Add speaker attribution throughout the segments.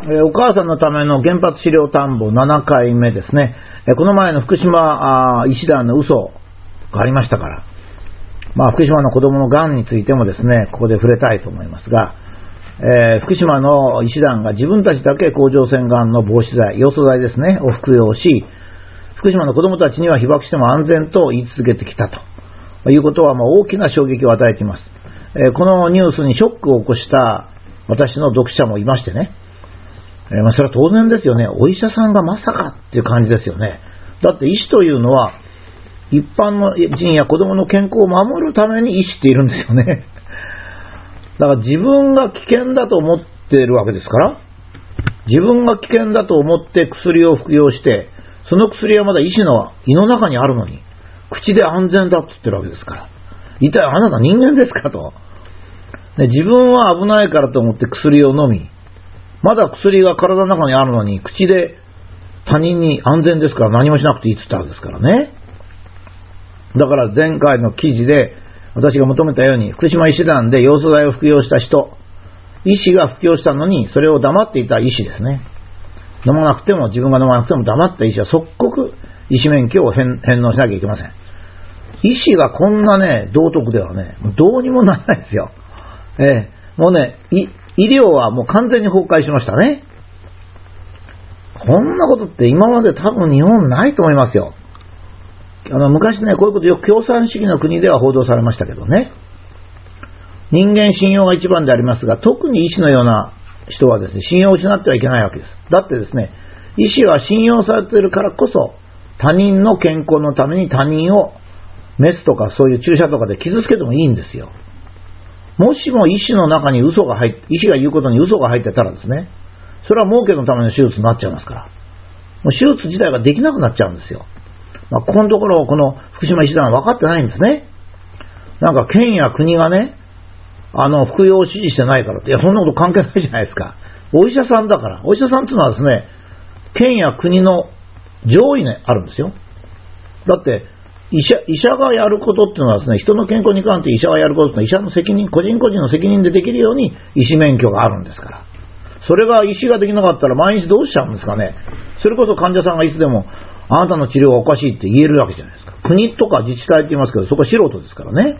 Speaker 1: えお母さんのための原発資料田んぼ7回目ですね。えこの前の福島あ医師団の嘘がありましたから、まあ、福島の子供の癌についてもですね、ここで触れたいと思いますが、えー福島の医師団が自分たちだけ甲状腺がんの防止剤、要素剤ですね、を服用し、福島の子供たちには被爆しても安全と言い続けてきたということはもう大きな衝撃を与えています。えこのニュースにショックを起こした私の読者もいましてね、えーまあ、それは当然ですよね。お医者さんがまさかっていう感じですよね。だって医師というのは、一般の人や子供の健康を守るために医師っているんですよね。だから自分が危険だと思っているわけですから、自分が危険だと思って薬を服用して、その薬はまだ医師の胃の中にあるのに、口で安全だって言ってるわけですから。一体あなた人間ですかと。ね自分は危ないからと思って薬を飲み、まだ薬が体の中にあるのに、口で他人に安全ですから何もしなくていいって言ったわけですからね。だから前回の記事で私が求めたように、福島医師団で要素剤を服用した人、医師が服用したのに、それを黙っていた医師ですね。飲まなくても、自分が飲まなくても黙った医師は即刻医師免許を返納しなきゃいけません。医師がこんなね、道徳ではね、どうにもならないですよ。ええもうね、医療はもう完全に崩壊しましたね。こんなことって今まで多分日本ないと思いますよ。あの昔ね、こういうことよく共産主義の国では報道されましたけどね。人間信用が一番でありますが、特に医師のような人はですね、信用を失ってはいけないわけです。だってですね、医師は信用されているからこそ、他人の健康のために他人をメスとかそういう注射とかで傷つけてもいいんですよ。もしも医師の中に嘘が入って、医師が言うことに嘘が入ってたらですね、それは儲けのための手術になっちゃいますから。もう手術自体ができなくなっちゃうんですよ。まあ、ここのところ、この福島医師団は分かってないんですね。なんか県や国がね、あの、服用を指示してないからって、いや、そんなこと関係ないじゃないですか。お医者さんだから。お医者さんっていうのはですね、県や国の上位にあるんですよ。だって、医者、医者がやることっていうのはですね、人の健康に関して医者がやることってのは医者の責任、個人個人の責任でできるように医師免許があるんですから。それが医師ができなかったら毎日どうしちゃうんですかね。それこそ患者さんがいつでも、あなたの治療がおかしいって言えるわけじゃないですか。国とか自治体って言いますけど、そこは素人ですからね。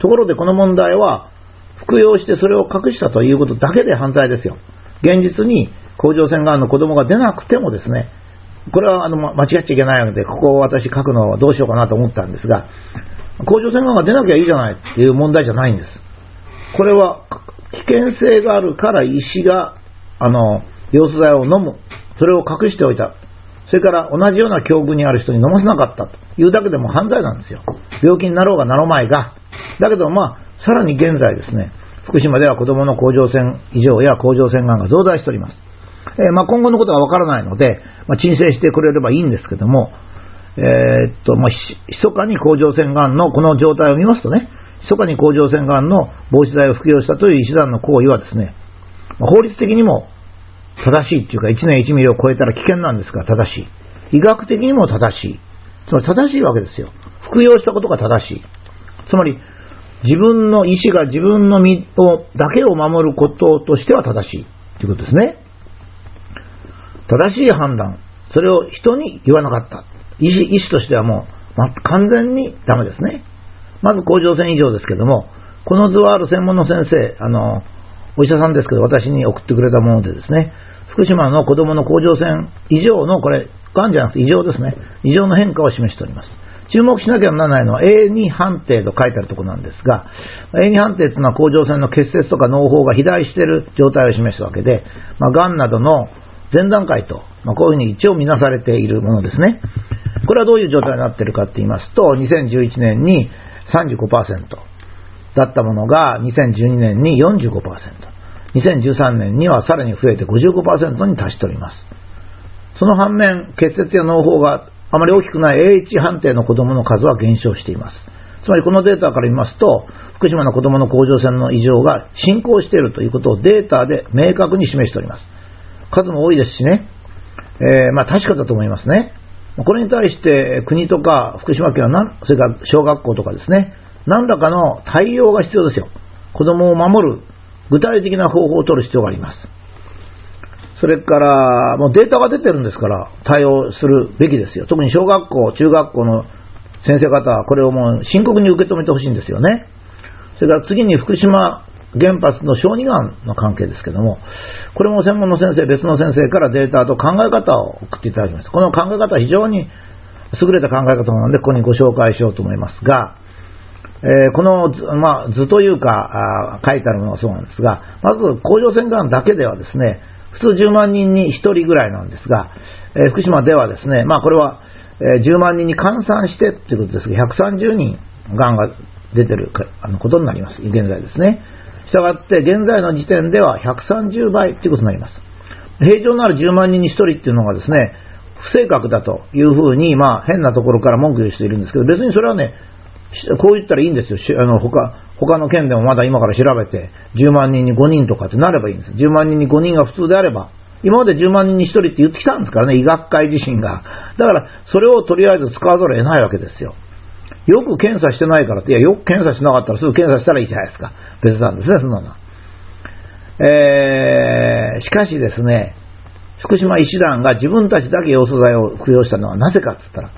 Speaker 1: ところでこの問題は、服用してそれを隠したということだけで犯罪ですよ。現実に甲状腺がんの子供が出なくてもですね、これはあの間違っちゃいけないので、ここを私書くのはどうしようかなと思ったんですが、甲状腺がんが出なきゃいいじゃないっていう問題じゃないんです。これは危険性があるから医師が、あの、用素剤を飲む。それを隠しておいた。それから同じような境遇にある人に飲ませなかったというだけでも犯罪なんですよ。病気になろうがなろうまいが。だけどまあ、さらに現在ですね、福島では子供の甲状腺異常や甲状腺がんが増大しております。えーまあ、今後のことはわからないので、まあ、鎮静してくれればいいんですけども、えーっと、まあ、ひ密かに甲状腺がんのこの状態を見ますとね、密かに甲状腺がんの防止剤を服用したという医師団の行為はですね、まあ法律的にも正しいっていうか、1年1ミリを超えたら危険なんですが、正しい。医学的にも正しい。つまり正しいわけですよ。服用したことが正しい。つまり、自分の意思が自分の身をだけを守ることとしては正しいということですね。正しい判断、それを人に言わなかった。医師医師としてはもう、ま、完全にダメですね。まず甲状腺異常ですけども、この図はある専門の先生、あの、お医者さんですけど、私に送ってくれたものでですね、福島の子供の甲状腺異常の、これ、がんじゃなくて異常ですね。異常の変化を示しております。注目しなきゃならないのは A2 判定と書いてあるところなんですが、A2 判定というのは甲状腺の結節とか脳胞が肥大している状態を示すわけで、まあ、がんなどの前段階と、まあ、こういうふうに一応見なされているものですね。これはどういう状態になっているかと言いますと、2011年に35%だったものが2012年に45%、2013年にはさらに増えて55%に達しております。その反面、結節や脳胞があまり大きくない AH 判定の子供の数は減少しています。つまりこのデータから見ますと、福島の子供の甲状腺の異常が進行しているということをデータで明確に示しております。数も多いですしね、えーまあ確かだと思いますね。これに対して国とか福島県は、それから小学校とかですね、何らかの対応が必要ですよ。子供を守る具体的な方法を取る必要があります。それから、もうデータが出てるんですから、対応するべきですよ。特に小学校、中学校の先生方は、これをもう深刻に受け止めてほしいんですよね。それから次に福島原発の小児がんの関係ですけども、これも専門の先生、別の先生からデータと考え方を送っていただきました。この考え方は非常に優れた考え方なので、ここにご紹介しようと思いますが、えー、この、まあ、図というか書いてあるものはそうなんですが、まず甲状腺がんだけではですね、普通10万人に1人ぐらいなんですが、えー、福島ではですね、まあこれは、え、10万人に換算してということですが、130人がんが出てるあのことになります。現在ですね。したがって、現在の時点では130倍ということになります。平常なる10万人に1人っていうのがですね、不正確だというふうに、まあ変なところから文句言う人いるんですけど、別にそれはね、こう言ったらいいんですよ。あの他他の県でもまだ今から調べて、10万人に5人とかってなればいいんです。10万人に5人が普通であれば、今まで10万人に1人って言ってきたんですからね、医学会自身が。だから、それをとりあえず使わざるを得ないわけですよ。よく検査してないからって、いや、よく検査しなかったらすぐ検査したらいいじゃないですか。別なんですね、そんなの。えー、しかしですね、福島医師団が自分たちだけ要素剤を服用したのはなぜかって言ったら、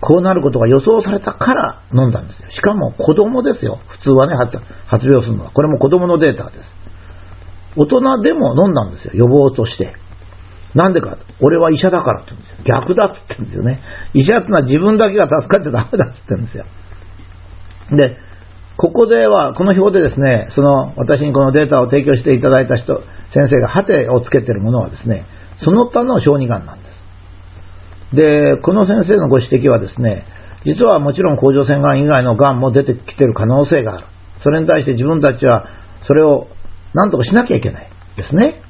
Speaker 1: こうなることが予想されたから飲んだんですよ。しかも子供ですよ。普通はね、発病するのは。これも子供のデータです。大人でも飲んだんですよ。予防として。なんでか。俺は医者だからって言うんですよ。逆だって言ってるんですよね。医者ってのは自分だけが助かっちゃダメだって言ってるんですよ。で、ここでは、この表でですね、その、私にこのデータを提供していただいた人、先生がハテをつけてるものはですね、その他の小児がんなんです。で、この先生のご指摘はですね、実はもちろん甲状腺がん以外のがんも出てきてる可能性がある。それに対して自分たちはそれを何とかしなきゃいけないですね。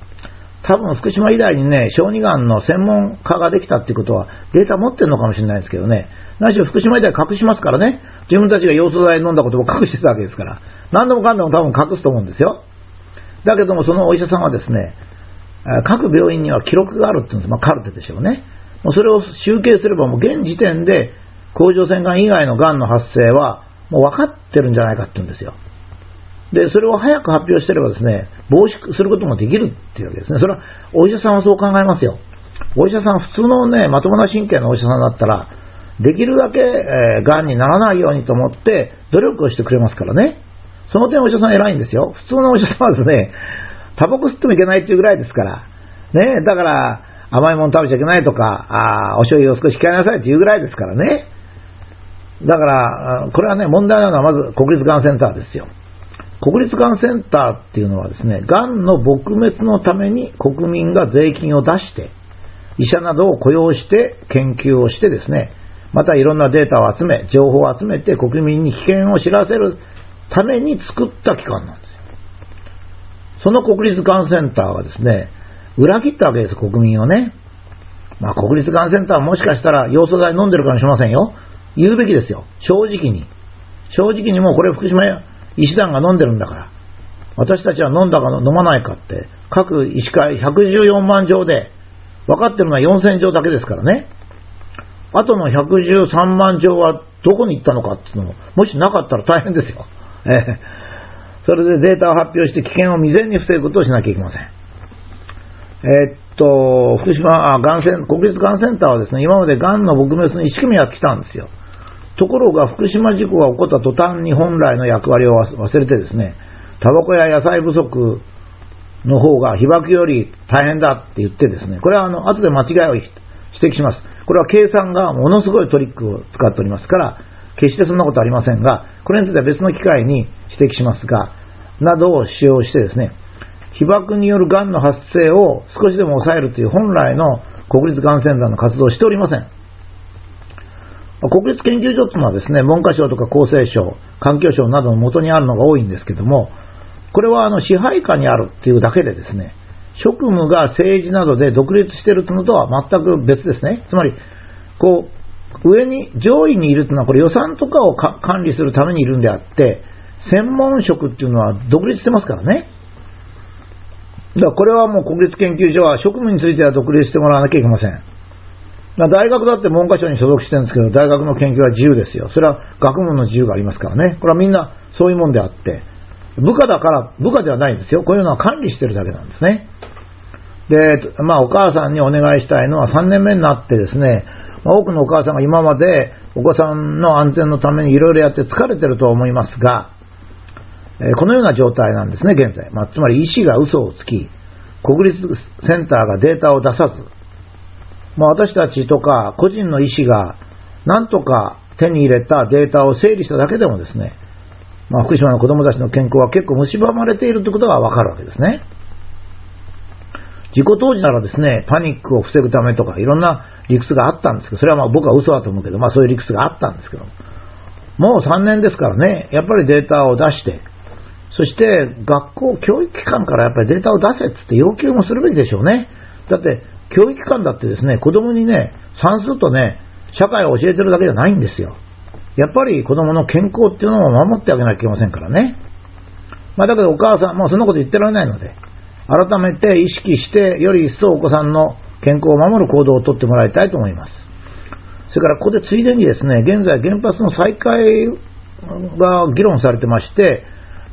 Speaker 1: 多分福島医大にね、小児がんの専門家ができたってことはデータ持ってるのかもしれないですけどね。何しろ福島医大隠しますからね。自分たちが要素剤飲んだことも隠してたわけですから。何でもかんでも多分隠すと思うんですよ。だけどもそのお医者さんはですね、各病院には記録があるって言うんです。まあカルテでしょうね。もうそれを集計すればもう現時点で甲状腺がん以外のがんの発生はもう分かってるんじゃないかって言うんですよ。で、それを早く発表してればですね、防止することもできるっていうわけですね。それはお医者さんはそう考えますよ。お医者さん、普通のね、まともな神経のお医者さんだったら、できるだけ、えー、癌にならないようにと思って努力をしてくれますからね。その点お医者さん偉いんですよ。普通のお医者さんはですね、タバコ吸ってもいけないっていうぐらいですから。ね、だから、甘いもの食べちゃいけないとか、あお醤油を少し控えなさいっていうぐらいですからね。だから、これはね、問題なのはまず国立がんセンターですよ。国立がんセンターっていうのはですね、がんの撲滅のために国民が税金を出して、医者などを雇用して研究をしてですね、またいろんなデータを集め、情報を集めて国民に危険を知らせるために作った機関なんですよ。その国立がんセンターはですね、裏切ったわけです、国民をね。まあ、国立がんセンターはもしかしたら、要素剤飲んでるかもしれませんよ。言うべきですよ。正直に。正直にもうこれ福島医師団が飲んでるんだから。私たちは飲んだか飲まないかって、各医師会114万錠で、分かってるのは4000錠だけですからね。あとの113万錠はどこに行ったのかっていうのも、もしなかったら大変ですよ。えー、それでデータを発表して危険を未然に防ぐことをしなきゃいけません。えっと、福島、あ、がんセン、国立がんセンターはですね、今までがんの撲滅の一仕組みやってきたんですよ。ところが、福島事故が起こった途端に本来の役割を忘れてですね、タバコや野菜不足の方が被爆より大変だって言ってですね、これはあの、後で間違いを指摘します。これは計算がものすごいトリックを使っておりますから、決してそんなことありませんが、これについては別の機会に指摘しますが、などを使用してですね、被爆によるがんの発生を少しでも抑えるという本来の国立がんセンターの活動をしておりません。国立研究所というのはですね、文科省とか厚生省、環境省などの元にあるのが多いんですけども、これはあの支配下にあるっていうだけでですね、職務が政治などで独立しているというのとは全く別ですね。つまり、こう、上に、上位にいるというのはこれ予算とかを管理するためにいるんであって、専門職っていうのは独立してますからね。だからこれはもう国立研究所は職務については独立してもらわなきゃいけません。ま大学だって文科省に所属してるんですけど、大学の研究は自由ですよ。それは学問の自由がありますからね。これはみんなそういうもんであって、部下だから、部下ではないんですよ。こういうのは管理してるだけなんですね。で、まあお母さんにお願いしたいのは3年目になってですね、まあ、多くのお母さんが今までお子さんの安全のためにいろいろやって疲れてると思いますが、えこのような状態なんですね、現在。まあ、つまり医師が嘘をつき、国立センターがデータを出さず、まあ、私たちとか個人の医師がなんとか手に入れたデータを整理しただけでもですね、まあ、福島の子供たちの健康は結構蝕まれているということがわかるわけですね。事故当時ならですね、パニックを防ぐためとかいろんな理屈があったんですけど、それはまあ僕は嘘だと思うけど、まあそういう理屈があったんですけど、もう3年ですからね、やっぱりデータを出して、そして学校、教育機関からやっぱりデータを出せっつって要求もするべきでしょうね。だって、教育機関だってですね、子供にね、算数とね、社会を教えてるだけじゃないんですよ。やっぱり子供の健康っていうのを守ってあげなきゃいけませんからね。まあだけどお母さん、もうそんなこと言ってられないので、改めて意識して、より一層お子さんの健康を守る行動をとってもらいたいと思います。それからここでついでにですね、現在原発の再開が議論されてまして、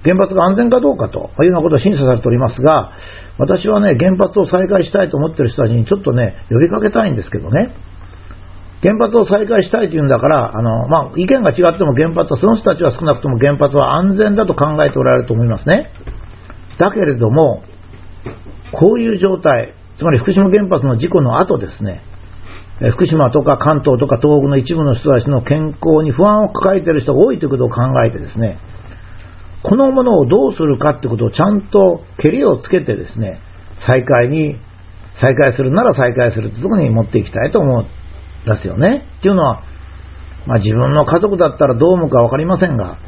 Speaker 1: 原発が安全かどうかというようなことを審査されておりますが、私はね、原発を再開したいと思っている人たちにちょっとね、呼びかけたいんですけどね、原発を再開したいというんだから、あの、まあ、意見が違っても原発は、その人たちは少なくとも原発は安全だと考えておられると思いますね。だけれども、こういう状態、つまり福島原発の事故の後ですね、福島とか関東とか東北の一部の人たちの健康に不安を抱えている人が多いということを考えてですね、このものをどうするかってことをちゃんとけりをつけてですね、再開に、再開するなら再開するってとこに持っていきたいと思うんですよね。っていうのは、まあ、自分の家族だったらどう思うかわかりませんが、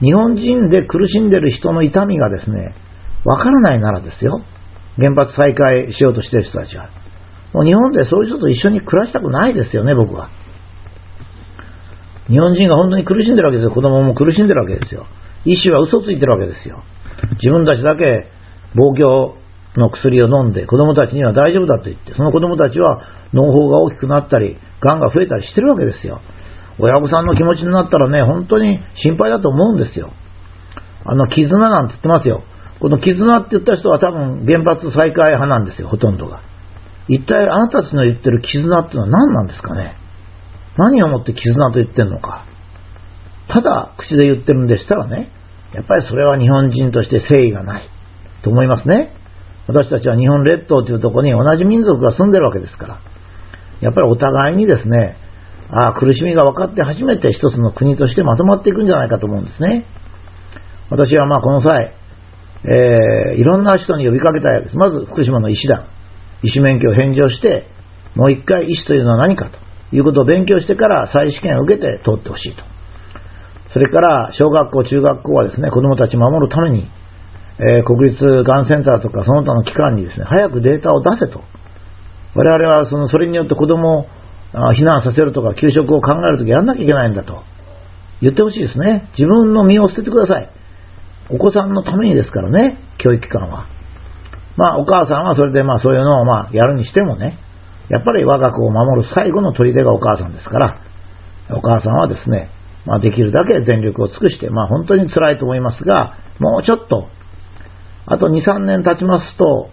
Speaker 1: 日本人で苦しんでる人の痛みがですね、わからないならですよ。原発再開しようとしてる人たちは。もう日本でそういう人と一緒に暮らしたくないですよね、僕は。日本人が本当に苦しんでるわけですよ。子供も苦しんでるわけですよ。医師は嘘ついてるわけですよ。自分たちだけ防御の薬を飲んで子供たちには大丈夫だと言って、その子供たちは脳胞が大きくなったり、癌が増えたりしてるわけですよ。親御さんの気持ちになったらね、本当に心配だと思うんですよ。あの、絆なんて言ってますよ。この絆って言った人は多分原発再開派なんですよ、ほとんどが。一体あなたたちの言ってる絆ってのは何なんですかね何をもって絆と言ってるのか。ただ口で言ってるんでしたらね、やっぱりそれは日本人として誠意がないと思いますね。私たちは日本列島というところに同じ民族が住んでるわけですから。やっぱりお互いにですね、ああ、苦しみが分かって初めて一つの国としてまとまっていくんじゃないかと思うんですね。私はまあこの際、えー、いろんな人に呼びかけたいわけです。まず福島の医師団。医師免許を返上して、もう一回医師というのは何かということを勉強してから再試験を受けて通ってほしいと。それから小学校、中学校はですね、子供たち守るために、えー、国立がんセンターとかその他の機関にですね、早くデータを出せと。我々はそのそれによって子供を避難させるとか給食を考えるときやんなきゃいけないんだと言ってほしいですね。自分の身を捨ててください。お子さんのためにですからね、教育機関は。まあ、お母さんはそれでまあそういうのをまあやるにしてもね、やっぱり我が子を守る最後の砦がお母さんですから、お母さんはですね、まあ、できるだけ全力を尽くして、まあ、本当に辛いと思いますが、もうちょっと、あと2、3年経ちますと、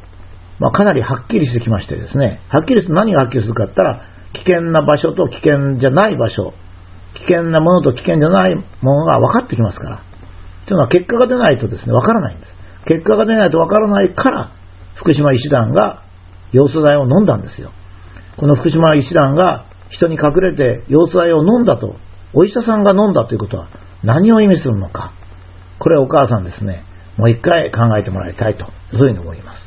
Speaker 1: まあ、かなりはっきりしてきましてですね、はっきりすると何がはっきりするかって言ったら、危険な場所と危険じゃない場所、危険なものと危険じゃないものが分かってきますから。というのは結果が出ないとですね、分からないんです。結果が出ないと分からないから、福島医師団が様子剤を飲んだんですよ。この福島医師団が人に隠れて様子剤を飲んだと、お医者さんが飲んだということは何を意味するのか。これお母さんですね、もう一回考えてもらいたいと、そういうふうに思います。